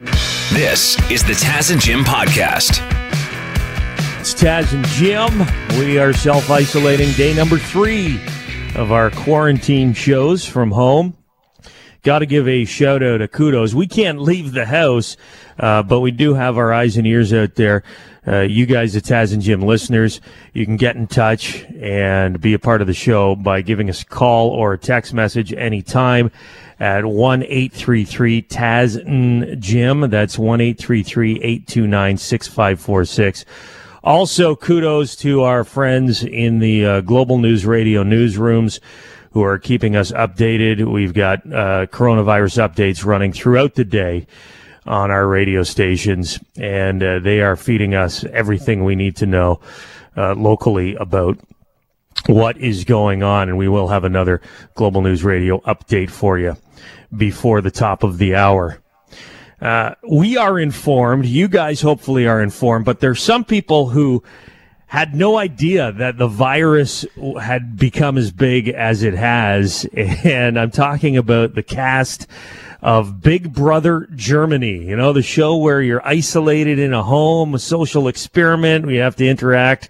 This is the Taz and Jim podcast. It's Taz and Jim. We are self isolating day number three of our quarantine shows from home. Got to give a shout out to kudos. We can't leave the house, uh, but we do have our eyes and ears out there. Uh, you guys, the Taz and Jim listeners, you can get in touch and be a part of the show by giving us a call or a text message anytime at 1 833 Taz and Jim. That's 1 833 829 6546. Also, kudos to our friends in the uh, Global News Radio newsrooms who are keeping us updated. We've got uh, coronavirus updates running throughout the day on our radio stations, and uh, they are feeding us everything we need to know uh, locally about what is going on. And we will have another Global News Radio update for you before the top of the hour. Uh, we are informed. You guys hopefully are informed, but there's some people who had no idea that the virus had become as big as it has. And I'm talking about the cast of Big Brother Germany. You know, the show where you're isolated in a home, a social experiment. We have to interact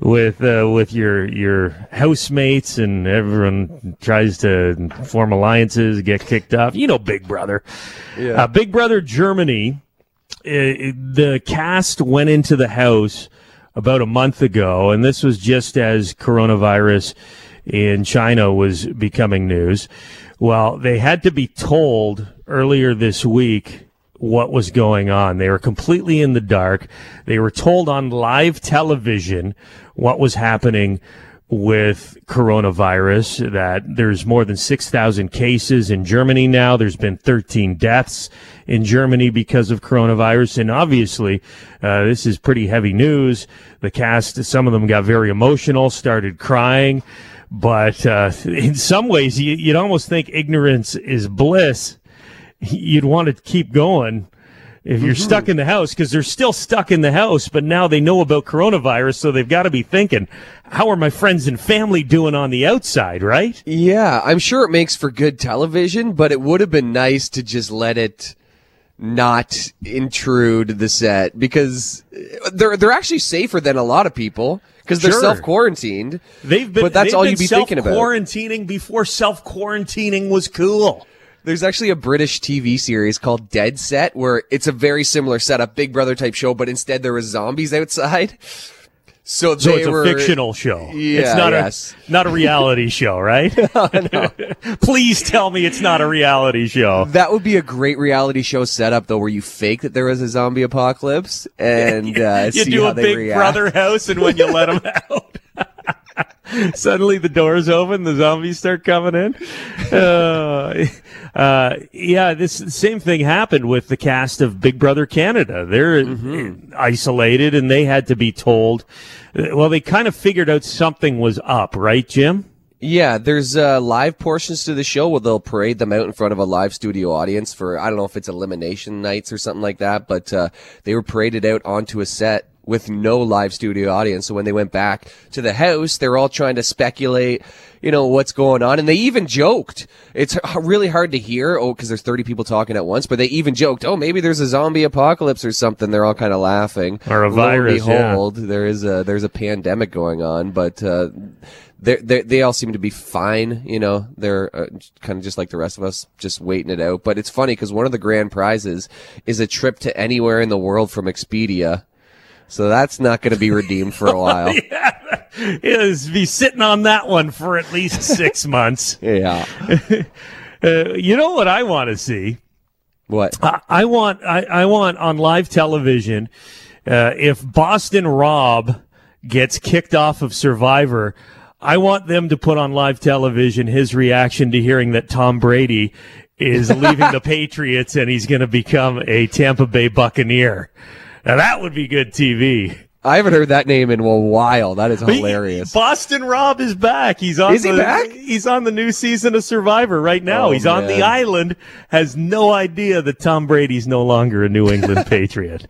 with uh, with your your housemates, and everyone tries to form alliances, get kicked off. You know, Big Brother. Yeah. Uh, Big Brother Germany. Uh, the cast went into the house about a month ago, and this was just as coronavirus in China was becoming news. Well, they had to be told earlier this week what was going on. They were completely in the dark. They were told on live television what was happening with coronavirus that there's more than 6,000 cases in Germany now. There's been 13 deaths in Germany because of coronavirus. And obviously, uh, this is pretty heavy news. The cast, some of them got very emotional, started crying. But uh, in some ways, you, you'd almost think ignorance is bliss. You'd want to keep going if you're mm-hmm. stuck in the house because they're still stuck in the house, but now they know about coronavirus, so they've got to be thinking, how are my friends and family doing on the outside, right? Yeah, I'm sure it makes for good television, but it would have been nice to just let it not intrude the set because they're they're actually safer than a lot of people because they're sure. self quarantined. They've been, but that's all you'd be thinking about. Quarantining before self quarantining was cool. There's actually a British TV series called Dead Set where it's a very similar setup, Big Brother type show, but instead there was zombies outside. So, so it's were, a fictional show. Yeah, it's not yes. a not a reality show, right? no. Please tell me it's not a reality show. That would be a great reality show setup, though, where you fake that there was a zombie apocalypse and uh, you do a Big react. Brother house, and when you let them out. Suddenly the doors open, the zombies start coming in. Uh, uh, yeah, this same thing happened with the cast of Big Brother Canada. They're mm-hmm. isolated and they had to be told. Well, they kind of figured out something was up, right, Jim? Yeah, there's uh, live portions to the show where they'll parade them out in front of a live studio audience for I don't know if it's elimination nights or something like that, but uh, they were paraded out onto a set with no live studio audience. So when they went back to the house, they're all trying to speculate, you know, what's going on. And they even joked. It's really hard to hear. Oh, cause there's 30 people talking at once, but they even joked, oh, maybe there's a zombie apocalypse or something. They're all kind of laughing. Or a virus. Lo and behold, yeah. there is a, there's a pandemic going on, but, uh, they they all seem to be fine. You know, they're uh, kind of just like the rest of us, just waiting it out. But it's funny because one of the grand prizes is a trip to anywhere in the world from Expedia so that's not going to be redeemed for a while. yeah, is be sitting on that one for at least six months. Yeah. uh, you know what I want to see? What I, I want? I, I, want on live television. Uh, if Boston Rob gets kicked off of Survivor, I want them to put on live television his reaction to hearing that Tom Brady is leaving the Patriots and he's going to become a Tampa Bay Buccaneer. Now that would be good TV. I haven't heard that name in a while. That is hilarious. Boston Rob is back. He's on. Is he the, back? He's on the new season of Survivor right now. Oh, he's man. on the island. Has no idea that Tom Brady's no longer a New England Patriot.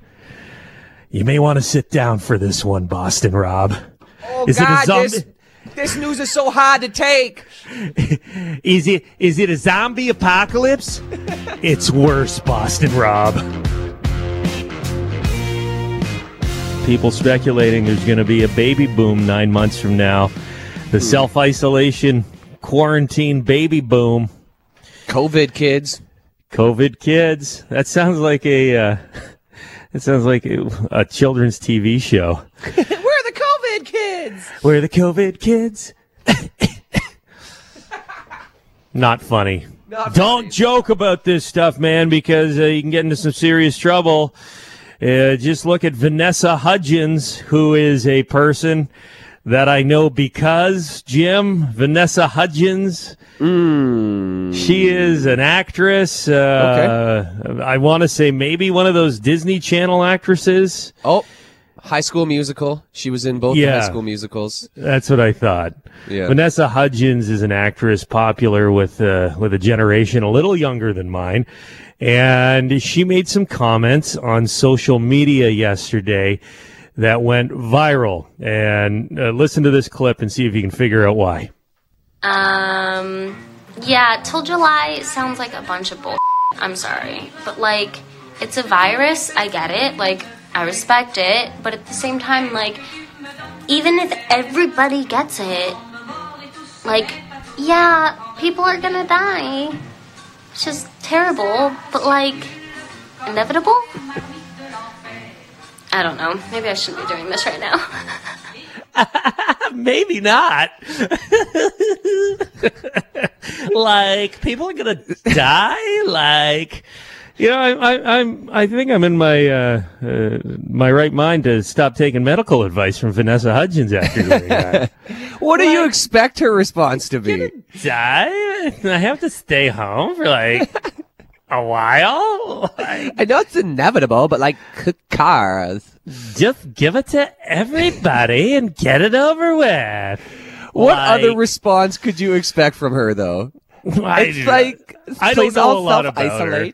You may want to sit down for this one, Boston Rob. Oh is God, it a zombie? This, this news is so hard to take. is it? Is it a zombie apocalypse? it's worse, Boston Rob. People speculating there's going to be a baby boom nine months from now. The self isolation, quarantine baby boom. COVID kids. COVID kids. That sounds like a. Uh, it sounds like a, a children's TV show. We're the COVID kids. We're the COVID kids. Not funny. Not Don't funny. joke about this stuff, man, because uh, you can get into some serious trouble. Uh, just look at Vanessa Hudgens, who is a person that I know because Jim Vanessa Hudgens. She is an actress. Uh, I want to say maybe one of those Disney Channel actresses. Oh, High School Musical. She was in both Yeah. High School musicals. That's what I thought. Yeah. Vanessa Hudgens is an actress popular with uh, with a generation a little younger than mine, and she made some comments on social media yesterday that went viral. And uh, listen to this clip and see if you can figure out why. Um, yeah, till July sounds like a bunch of bull. I'm sorry. But, like, it's a virus. I get it. Like, I respect it. But at the same time, like, even if everybody gets it, like, yeah, people are gonna die. It's just terrible. But, like, inevitable? I don't know. Maybe I shouldn't be doing this right now. Maybe not. like people are gonna die. Like you know, I, I, I'm. I think I'm in my uh, uh, my right mind to stop taking medical advice from Vanessa Hudgens after doing that. What do you expect her response to be? die? I have to stay home for like a while. Like, I know it's inevitable, but like cars. just give it to everybody and get it over with. What Like- other response could you expect from her, though? I It's like I don't know all a lot about her.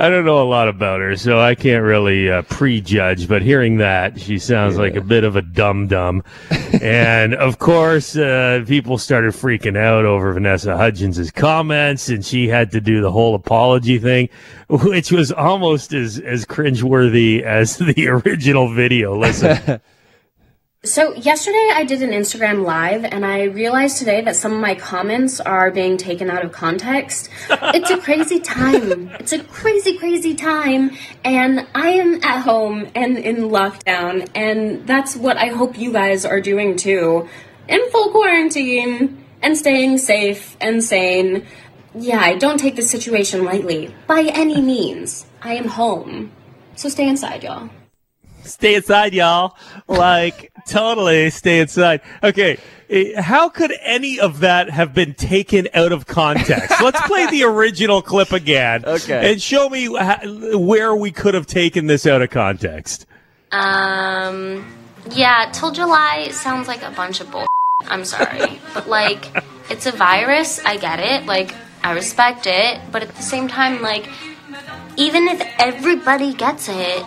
I don't know a lot about her, so I can't really uh, prejudge. But hearing that, she sounds like a bit of a dum dum. and of course, uh, people started freaking out over Vanessa Hudgens' comments, and she had to do the whole apology thing, which was almost as as cringeworthy as the original video. Listen, So, yesterday I did an Instagram live and I realized today that some of my comments are being taken out of context. It's a crazy time. It's a crazy, crazy time. And I am at home and in lockdown. And that's what I hope you guys are doing too. In full quarantine and staying safe and sane. Yeah, I don't take this situation lightly by any means. I am home. So stay inside, y'all. Stay inside, y'all. Like totally stay inside. Okay. eh, How could any of that have been taken out of context? Let's play the original clip again. Okay. And show me where we could have taken this out of context. Um, yeah, till July sounds like a bunch of bull. I'm sorry. but, like, it's a virus. I get it. Like, I respect it. But at the same time, like, even if everybody gets it,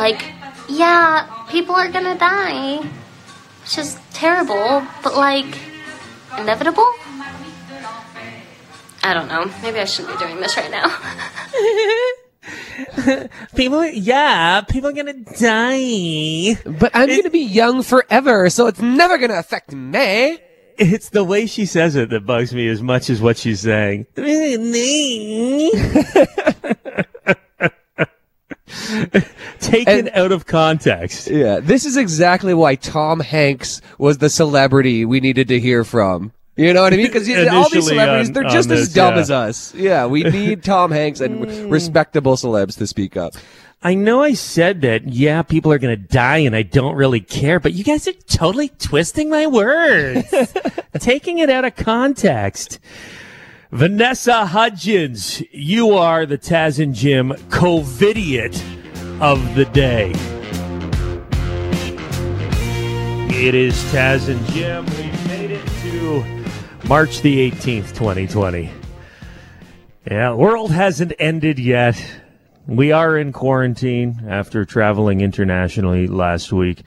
like, yeah, people are gonna die. It's just terrible. But, like, inevitable? I don't know. Maybe I shouldn't be doing this right now. People, yeah, people are gonna die. But I'm going to be young forever, so it's never going to affect me. It's the way she says it that bugs me as much as what she's saying. Taken And- out of context. Yeah, this is exactly why Tom Hanks was the celebrity we needed to hear from. You know what I mean? Because all these celebrities, on- they're on just as dumb yeah. as us. Yeah, we need Tom Hanks and hmm. respectable celebs to speak up. I know I said that, yeah, people are going to die and I don't really care, but you guys are totally twisting my words, taking it out of context. Vanessa Hudgens, you are the Taz and Jim COVIDiot of the day. It is Taz and Jim. We've made it to March the 18th, 2020. Yeah, world hasn't ended yet. We are in quarantine after traveling internationally last week.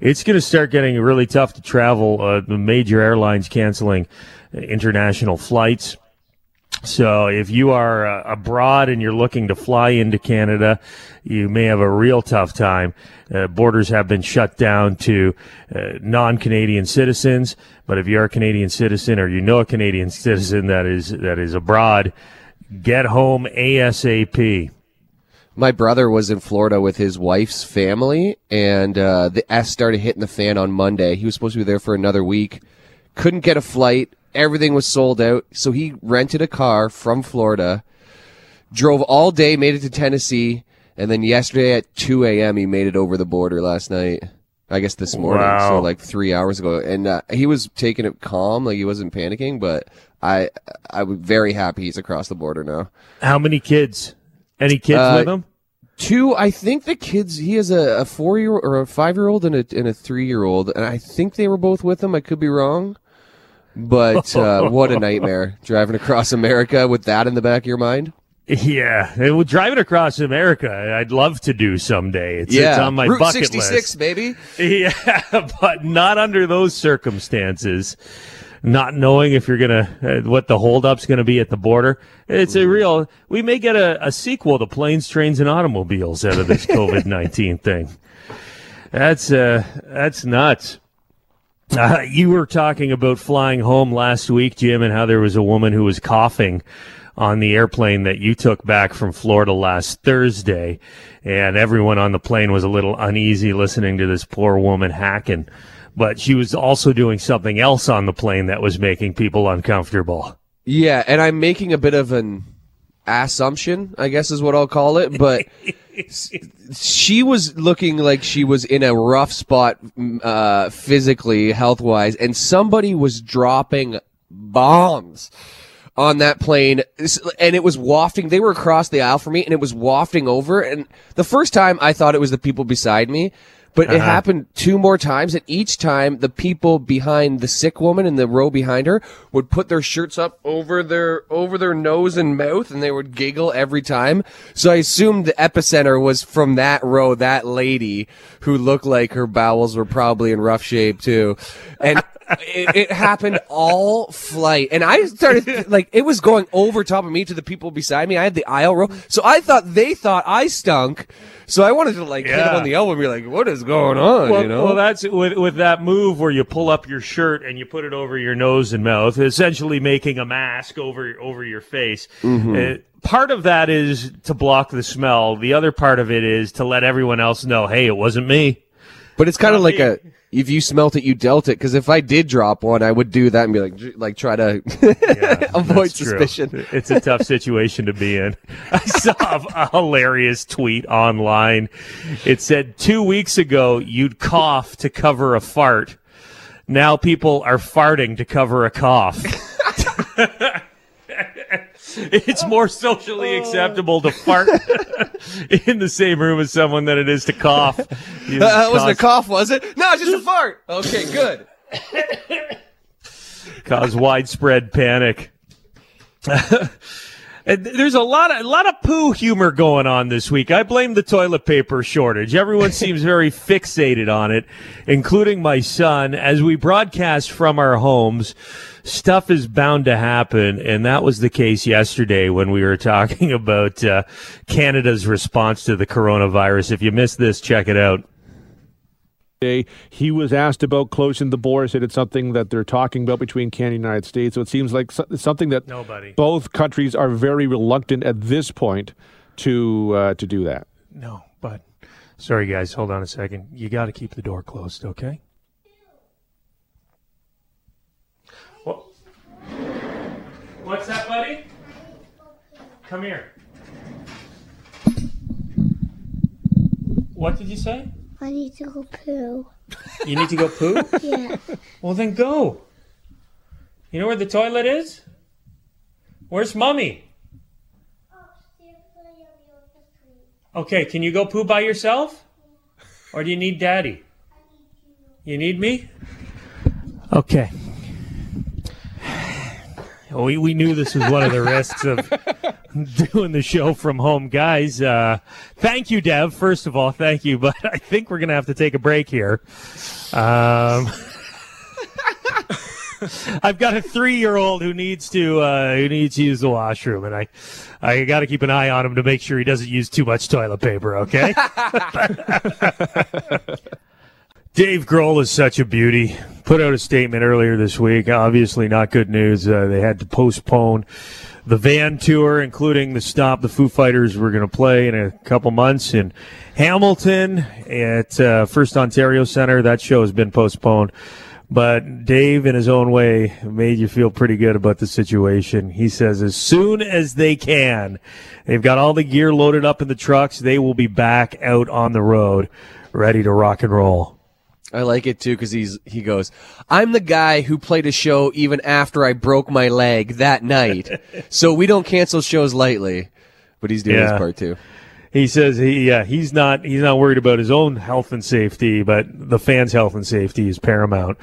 It's going to start getting really tough to travel. Uh, the major airlines canceling international flights. So if you are uh, abroad and you're looking to fly into Canada, you may have a real tough time. Uh, borders have been shut down to uh, non-Canadian citizens, but if you're a Canadian citizen or you know a Canadian citizen that is that is abroad, get home ASAP. My brother was in Florida with his wife's family, and uh, the S started hitting the fan on Monday. He was supposed to be there for another week, couldn't get a flight. Everything was sold out, so he rented a car from Florida, drove all day, made it to Tennessee, and then yesterday at 2 a.m. he made it over the border last night. I guess this morning, Wow. so like three hours ago, and uh, he was taking it calm, like he wasn't panicking. But I, I was very happy he's across the border now. How many kids? Any kids Uh, with him? Two, I think the kids. He has a, a four year or a five year old and a and a three year old, and I think they were both with him. I could be wrong, but uh, what a nightmare driving across America with that in the back of your mind. Yeah, and well, driving across America, I'd love to do someday. It's, yeah, it's on my Route bucket sixty six, list. baby. Yeah, but not under those circumstances. Not knowing if you're gonna uh, what the holdup's gonna be at the border. It's a real. We may get a, a sequel to Planes, Trains, and Automobiles out of this COVID nineteen thing. That's uh, that's nuts. Uh, you were talking about flying home last week, Jim, and how there was a woman who was coughing on the airplane that you took back from Florida last Thursday, and everyone on the plane was a little uneasy listening to this poor woman hacking. But she was also doing something else on the plane that was making people uncomfortable. Yeah, and I'm making a bit of an assumption, I guess is what I'll call it, but she was looking like she was in a rough spot uh, physically, health wise, and somebody was dropping bombs on that plane. And it was wafting they were across the aisle from me and it was wafting over and the first time i thought it was the people beside me but it uh-huh. happened two more times and each time the people behind the sick woman in the row behind her would put their shirts up over their over their nose and mouth and they would giggle every time. So i assumed the epicenter was from that row that lady who looked like her bowels were probably in rough shape too. And it, it happened all flight. And i started like it was going over top of me to the people beside me. I had the aisle row so i thought they thought i stunk. So i wanted to like hit them on the elbow and be like what is going on? Well, you know? well, that's with with that move where you pull up your shirt and you put it over your nose and mouth, essentially making a mask over over your face. Uh, part of that is to block the smell. The other part of it is to let everyone else know, hey, it wasn't me. but it's kind of like a if you smelt it you dealt it because if i did drop one i would do that and be like like try to avoid That's true. suspicion It's a tough situation to be in. I saw a, a hilarious tweet online. It said two weeks ago you'd cough to cover a fart. Now people are farting to cover a cough. it's more socially acceptable to fart in the same room as someone than it is to cough. You uh, it wasn't a cough was it no it's just a fart okay good cause widespread panic. There's a lot of a lot of poo humor going on this week. I blame the toilet paper shortage. Everyone seems very fixated on it, including my son. As we broadcast from our homes, stuff is bound to happen, and that was the case yesterday when we were talking about uh, Canada's response to the coronavirus. If you missed this, check it out. He was asked about closing the border. Said it's something that they're talking about between Canada and the United States. So it seems like something that Nobody. both countries are very reluctant at this point to uh, to do that. No, but sorry, guys. Hold on a second. You got to keep the door closed, okay? What's that, buddy? Come here. What did you say? I need to go poo. You need to go poo? Yeah. well, then go. You know where the toilet is? Where's mommy? Okay, can you go poo by yourself? Or do you need daddy? You need me? Okay. We, we knew this was one of the risks of doing the show from home, guys. Uh, thank you, Dev. First of all, thank you. But I think we're going to have to take a break here. Um, I've got a three-year-old who needs to uh, who needs to use the washroom, and I I got to keep an eye on him to make sure he doesn't use too much toilet paper. Okay. Dave Grohl is such a beauty. Put out a statement earlier this week. Obviously, not good news. Uh, they had to postpone the van tour, including the stop the Foo Fighters were going to play in a couple months in Hamilton at uh, First Ontario Center. That show has been postponed. But Dave, in his own way, made you feel pretty good about the situation. He says, as soon as they can, they've got all the gear loaded up in the trucks. They will be back out on the road, ready to rock and roll. I like it too because he's he goes. I'm the guy who played a show even after I broke my leg that night, so we don't cancel shows lightly. But he's doing Yeah. his part too. He says he yeah he's not he's not worried about his own health and safety, but the fans' health and safety is paramount.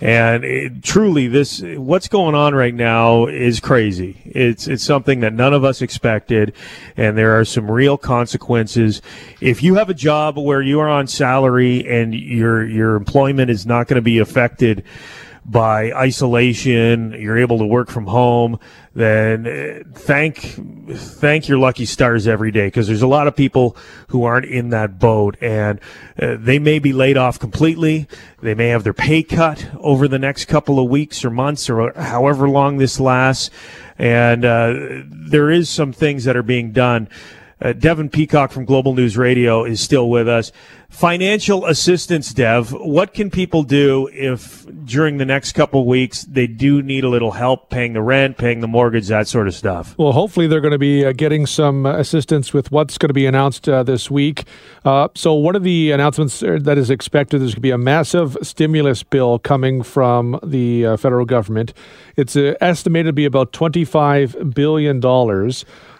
And it, truly, this what's going on right now is crazy. It's it's something that none of us expected, and there are some real consequences. If you have a job where you are on salary and your your employment is not going to be affected by isolation, you're able to work from home, then uh, thank thank your lucky stars every day because there's a lot of people who aren't in that boat and uh, they may be laid off completely. They may have their pay cut over the next couple of weeks or months or however long this lasts. And uh, there is some things that are being done. Uh, Devin Peacock from Global News Radio is still with us. Financial assistance, Dev. What can people do if during the next couple weeks they do need a little help paying the rent, paying the mortgage, that sort of stuff? Well, hopefully they're going to be uh, getting some assistance with what's going to be announced uh, this week. Uh, so, one of the announcements uh, that is expected is going to be a massive stimulus bill coming from the federal government. It's estimated to be about $25 billion.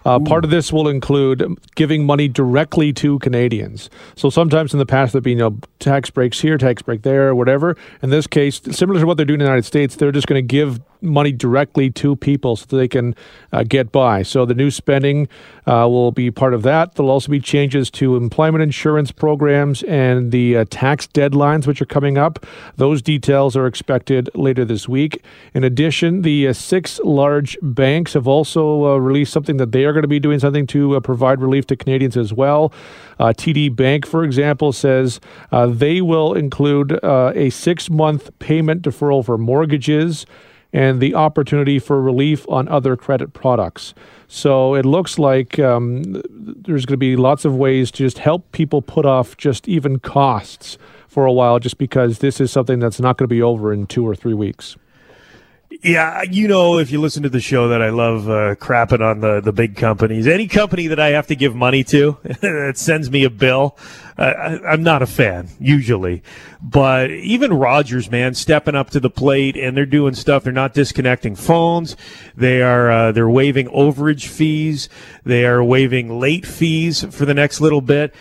Uh, part of this will include giving money directly to Canadians. So sometimes in the past there've been you know tax breaks here, tax break there, whatever. In this case, similar to what they're doing in the United States, they're just going to give money directly to people so that they can uh, get by. So the new spending uh, will be part of that. There'll also be changes to employment insurance programs and the uh, tax deadlines, which are coming up. Those details are expected later this week. In addition, the uh, six large banks have also uh, released something that they are going to be doing something to uh, provide relief to Canadians as well. Uh, TD Bank, for example, says uh, they will include uh, a six month payment deferral for mortgages and the opportunity for relief on other credit products. So it looks like um, there's going to be lots of ways to just help people put off just even costs for a while, just because this is something that's not going to be over in two or three weeks. Yeah, you know, if you listen to the show, that I love uh, crapping on the, the big companies. Any company that I have to give money to that sends me a bill, I, I'm not a fan usually. But even Rogers, man, stepping up to the plate and they're doing stuff. They're not disconnecting phones. They are uh, they're waiving overage fees. They are waiving late fees for the next little bit.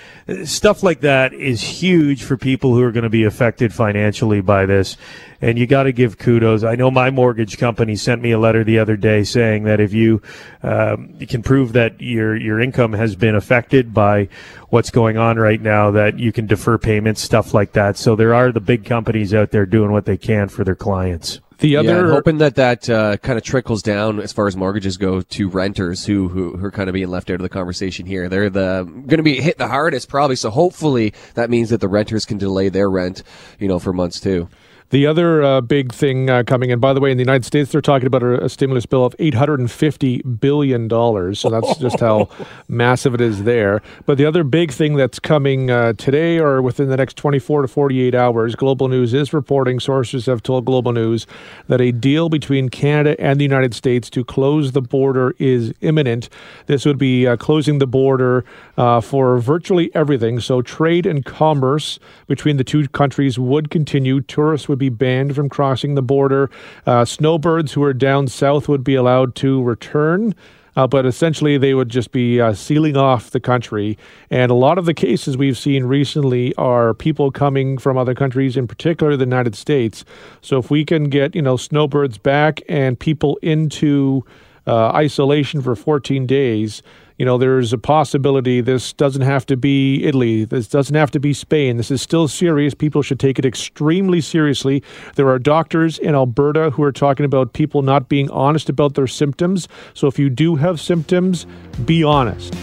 Stuff like that is huge for people who are going to be affected financially by this and you got to give kudos. I know my mortgage company sent me a letter the other day saying that if you, um, you can prove that your your income has been affected by what's going on right now, that you can defer payments, stuff like that. So there are the big companies out there doing what they can for their clients. The Yeah, other I'm hoping that that uh, kind of trickles down as far as mortgages go to renters who, who who are kind of being left out of the conversation here. They're the going to be hit the hardest probably. So hopefully that means that the renters can delay their rent, you know, for months too. The other uh, big thing uh, coming in, by the way, in the United States, they're talking about a, a stimulus bill of $850 billion. So that's just how massive it is there. But the other big thing that's coming uh, today or within the next 24 to 48 hours, Global News is reporting, sources have told Global News, that a deal between Canada and the United States to close the border is imminent. This would be uh, closing the border uh, for virtually everything. So trade and commerce between the two countries would continue. Tourists would be banned from crossing the border. Uh, snowbirds who are down south would be allowed to return. Uh, but essentially, they would just be uh, sealing off the country. And a lot of the cases we've seen recently are people coming from other countries, in particular the United States. So if we can get, you know, snowbirds back and people into uh, isolation for 14 days, you know, there's a possibility this doesn't have to be Italy. This doesn't have to be Spain. This is still serious. People should take it extremely seriously. There are doctors in Alberta who are talking about people not being honest about their symptoms. So if you do have symptoms, be honest.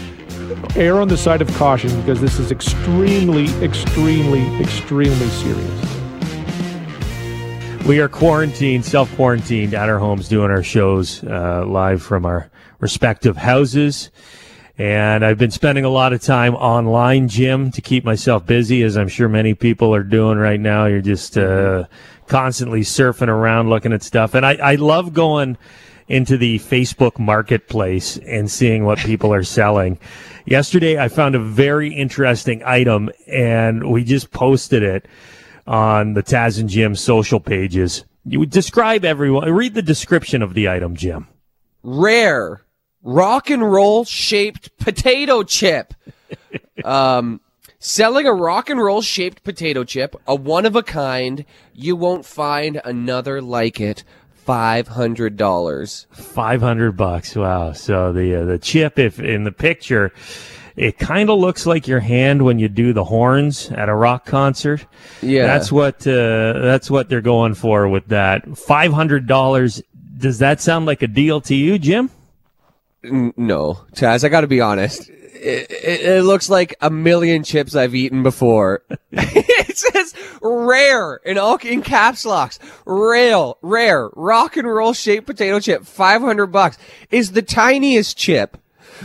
Err on the side of caution because this is extremely, extremely, extremely serious. We are quarantined, self quarantined at our homes, doing our shows uh, live from our respective houses. And I've been spending a lot of time online, Jim, to keep myself busy, as I'm sure many people are doing right now. You're just uh, constantly surfing around looking at stuff. And I, I love going into the Facebook marketplace and seeing what people are selling. Yesterday, I found a very interesting item, and we just posted it on the Taz and Jim social pages. You would describe everyone, read the description of the item, Jim. Rare rock and roll shaped potato chip. um, selling a rock and roll shaped potato chip, a one of a kind. You won't find another like it. Five hundred dollars. Five hundred bucks. Wow. So the uh, the chip, if in the picture, it kind of looks like your hand when you do the horns at a rock concert. Yeah, that's what uh, that's what they're going for with that. Five hundred dollars. Does that sound like a deal to you, Jim? No, Taz, I got to be honest. It, it, it, looks like a million chips I've eaten before. it says rare in all in caps locks. Rare, rare, rock and roll shaped potato chip, 500 bucks is the tiniest chip.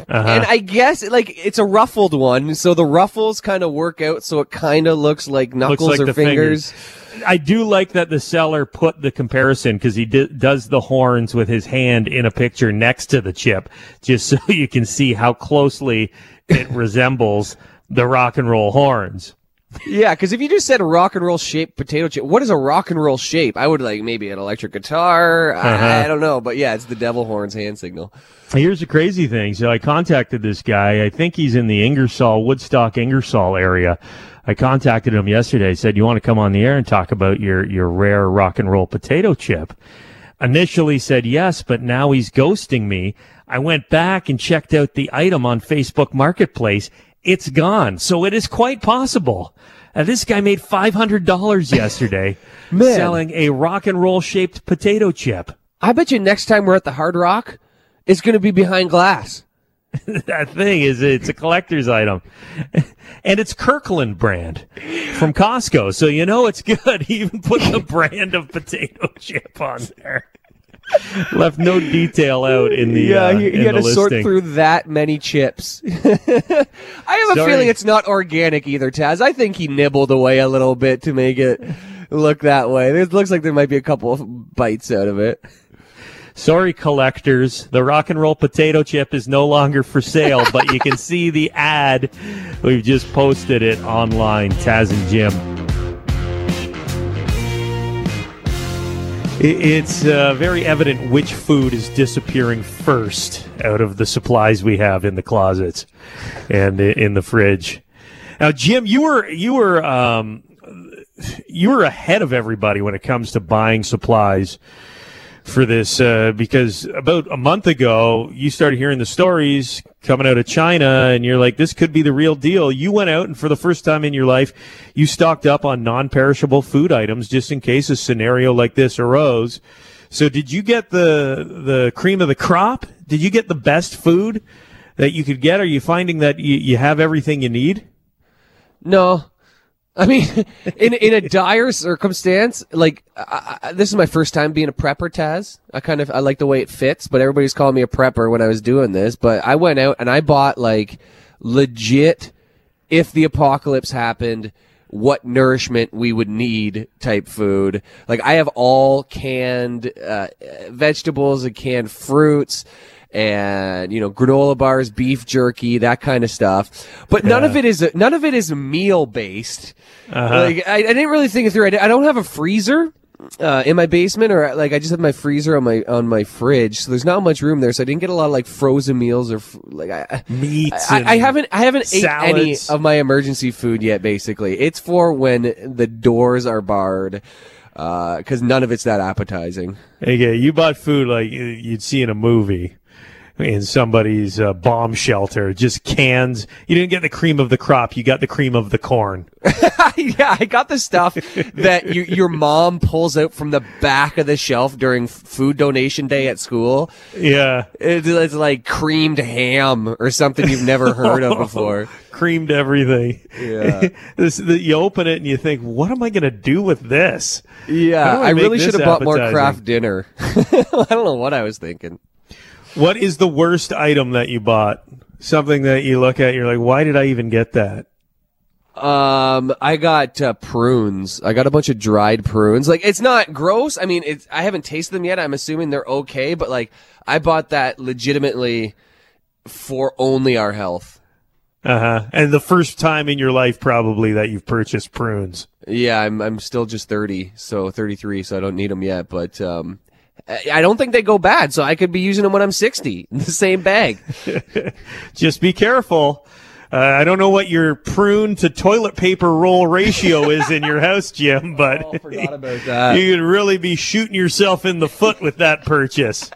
Uh-huh. And I guess like it's a ruffled one, so the ruffles kind of work out, so it kind of looks like knuckles like or fingers. fingers. I do like that the seller put the comparison because he di- does the horns with his hand in a picture next to the chip, just so you can see how closely it resembles the rock and roll horns. Yeah, because if you just said rock and roll shaped potato chip, what is a rock and roll shape? I would like maybe an electric guitar. Uh-huh. I, I don't know, but yeah, it's the devil horns hand signal. Here's the crazy thing. So I contacted this guy. I think he's in the Ingersoll, Woodstock, Ingersoll area. I contacted him yesterday. Said, "You want to come on the air and talk about your your rare rock and roll potato chip?" Initially said yes, but now he's ghosting me. I went back and checked out the item on Facebook Marketplace. It's gone. So it is quite possible. Uh, this guy made five hundred dollars yesterday selling a rock and roll shaped potato chip. I bet you next time we're at the Hard Rock, it's going to be behind glass. that thing is it's a collector's item and it's kirkland brand from costco so you know it's good he even put the brand of potato chip on there left no detail out in the yeah uh, he, he had to listing. sort through that many chips i have a feeling it's not organic either taz i think he nibbled away a little bit to make it look that way it looks like there might be a couple of bites out of it Sorry, collectors. The rock and roll potato chip is no longer for sale, but you can see the ad. We've just posted it online, Taz and Jim. It's uh, very evident which food is disappearing first out of the supplies we have in the closets and in the fridge. Now, Jim, you were you were um, you were ahead of everybody when it comes to buying supplies for this uh, because about a month ago you started hearing the stories coming out of China and you're like this could be the real deal. You went out and for the first time in your life you stocked up on non-perishable food items just in case a scenario like this arose. So did you get the the cream of the crop? Did you get the best food that you could get? Are you finding that you, you have everything you need? No, I mean, in in a dire circumstance, like I, I, this is my first time being a prepper, Taz. I kind of I like the way it fits, but everybody's calling me a prepper when I was doing this. But I went out and I bought like legit, if the apocalypse happened, what nourishment we would need type food. Like I have all canned uh, vegetables and canned fruits and you know granola bars, beef jerky, that kind of stuff. But none Yeah. of it is none of it is meal based. Uh-huh. Like I, I didn't really think it through. I, I don't have a freezer. Uh, in my basement, or like I just have my freezer on my on my fridge, so there's not much room there. So I didn't get a lot of like frozen meals or like I, Meats. I, and I haven't I haven't ate any of my emergency food yet. Basically, it's for when the doors are barred, because none of it's that appetizing. Okay, you bought food like you'd see in a movie. In somebody's uh, bomb shelter. Just cans. You didn't get the cream of the crop. You got the cream of the corn. yeah, I got the stuff that you, your mom pulls out from the back of the shelf during food donation day at school. Yeah. It's, it's like creamed ham or something you've never heard of before. Creamed everything. Yeah. this, the, you open it and you think, what am I going to do with this? Yeah, I I really should have bought more Kraft dinner. I don't know what I was thinking. What is the worst item that you bought? Something that you look at, you're like, why did I even get that? Um, I got uh, prunes. I got a bunch of dried prunes. Like, it's not gross. I mean, it's I haven't tasted them yet. I'm assuming they're okay, but like, I bought that legitimately for only our health. Uh huh. And the first time in your life, probably, that you've purchased prunes. Yeah, I'm I'm still just 30, so 33, so I don't need them yet. But um, I I don't think they go bad, so I could be using them when I'm 60 in the same bag. Just be careful. Uh, I don't know what your prune to toilet paper roll ratio is in your house, Jim, but Oh, forgot about that. you could really be shooting yourself in the foot with that purchase.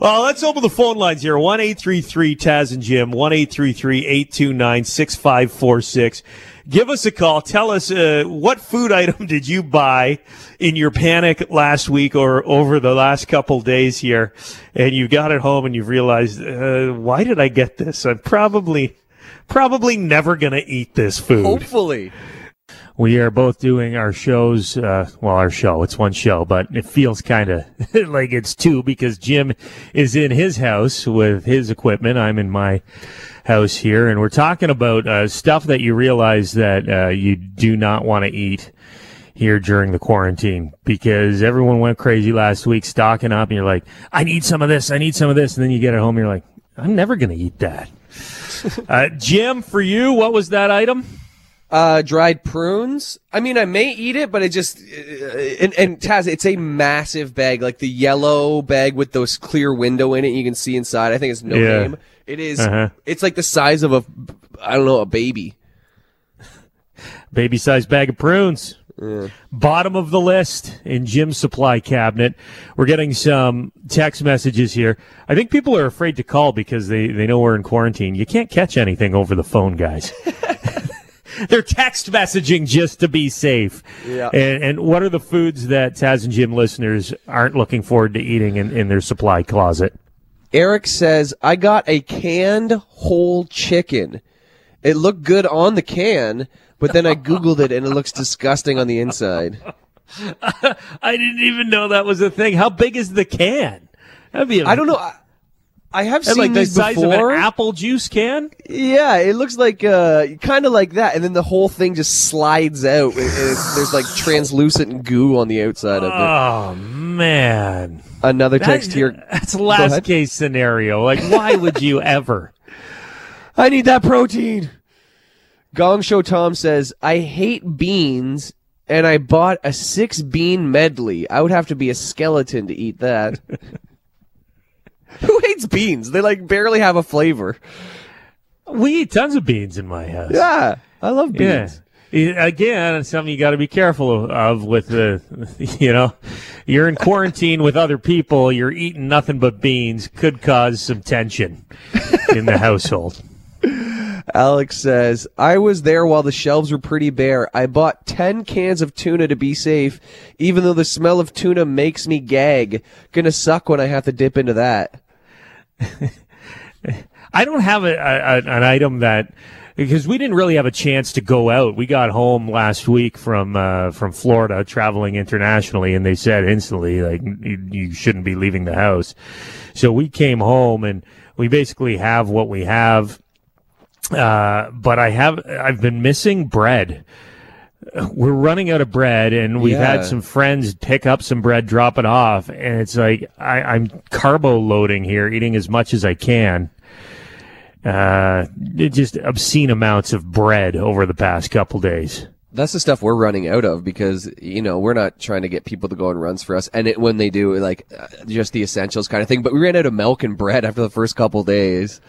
Well, let's open the phone lines here. 1 833 Taz and Jim, 1 829 6546. Give us a call. Tell us uh, what food item did you buy in your panic last week or over the last couple days here, and you got it home and you realized, uh, why did I get this? I'm probably, probably never going to eat this food. Hopefully. We are both doing our shows. Uh, well, our show, it's one show, but it feels kind of like it's two because Jim is in his house with his equipment. I'm in my house here, and we're talking about uh, stuff that you realize that uh, you do not want to eat here during the quarantine because everyone went crazy last week stocking up, and you're like, I need some of this, I need some of this, and then you get it home, and you're like, I'm never going to eat that. uh, Jim, for you, what was that item? Uh, dried prunes. I mean, I may eat it, but it just uh, and and Taz, it's a massive bag, like the yellow bag with those clear window in it. You can see inside. I think it's no Yeah. name. It is- Uh-huh. It's like the size of a, I don't know, a baby. baby sized bag of prunes. Bottom of the list in Jim's supply cabinet. We're getting some text messages here. I think people are afraid to call because they, they know we're in quarantine. You can't catch anything over the phone, guys. They're text messaging just to be safe. Yeah. And, and what are the foods that Taz and Jim listeners aren't looking forward to eating in, in their supply closet? Eric says, I got a canned whole chicken. It looked good on the can, but then I Googled it and it looks disgusting on the inside. I didn't even know that was a thing. How big is the can? That'd be a, I don't know. I, I have That's seen like the these size before. of an apple juice can. Yeah, it looks like uh, kind of like that, and then the whole thing just slides out. It- it's- there's like translucent goo on the outside of it. Oh man. Another That- text here. That's last case scenario. Like, why would you ever? I need that protein. Gong Show Tom says, I hate beans, and I bought a six bean medley. I would have to be a skeleton to eat that. Who hates beans? They like barely have a flavor. We eat tons of beans in my house. Yeah, I love beans. Yeah, Again, it's something you got to be careful of with the, you know, you're in quarantine with other people. You're eating nothing but beans. Could cause some tension in the household. Alex says, I was there while the shelves were pretty bare. I bought 10 cans of tuna to be safe, even though the smell of tuna makes me gag. Gonna suck when I have to dip into that. I don't have a, a, an item that because we didn't really have a chance to go out. We got home last week from uh, from Florida, traveling internationally, and they said instantly like you, you shouldn't be leaving the house. So we came home and we basically have what we have. Uh, but I have I've been missing bread. We're running out of bread, and we've Yeah. had some friends pick up some bread, drop it off, and it's like I, I'm carbo loading here, eating as much as I can uh, just obscene amounts of bread over the past couple days. That's the stuff we're running out of because, you know, we're not trying to get people to go on runs for us. And it, when they do, like, uh, just the essentials kind of thing. But we ran out of milk and bread after the first couple days.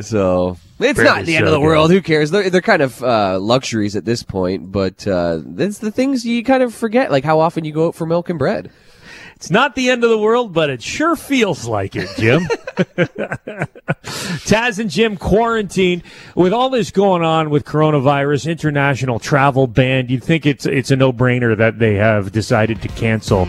So it's not the end of the good. world. Who cares? They're, they're kind of uh, luxuries at this point, but uh, that's the things you kind of forget, like how often you go out for milk and bread. It's not the end of the world, but it sure feels like it, Jim. Taz and Jim quarantine with all this going on with coronavirus, international travel ban. You'd think it's it's a no brainer that they have decided to cancel.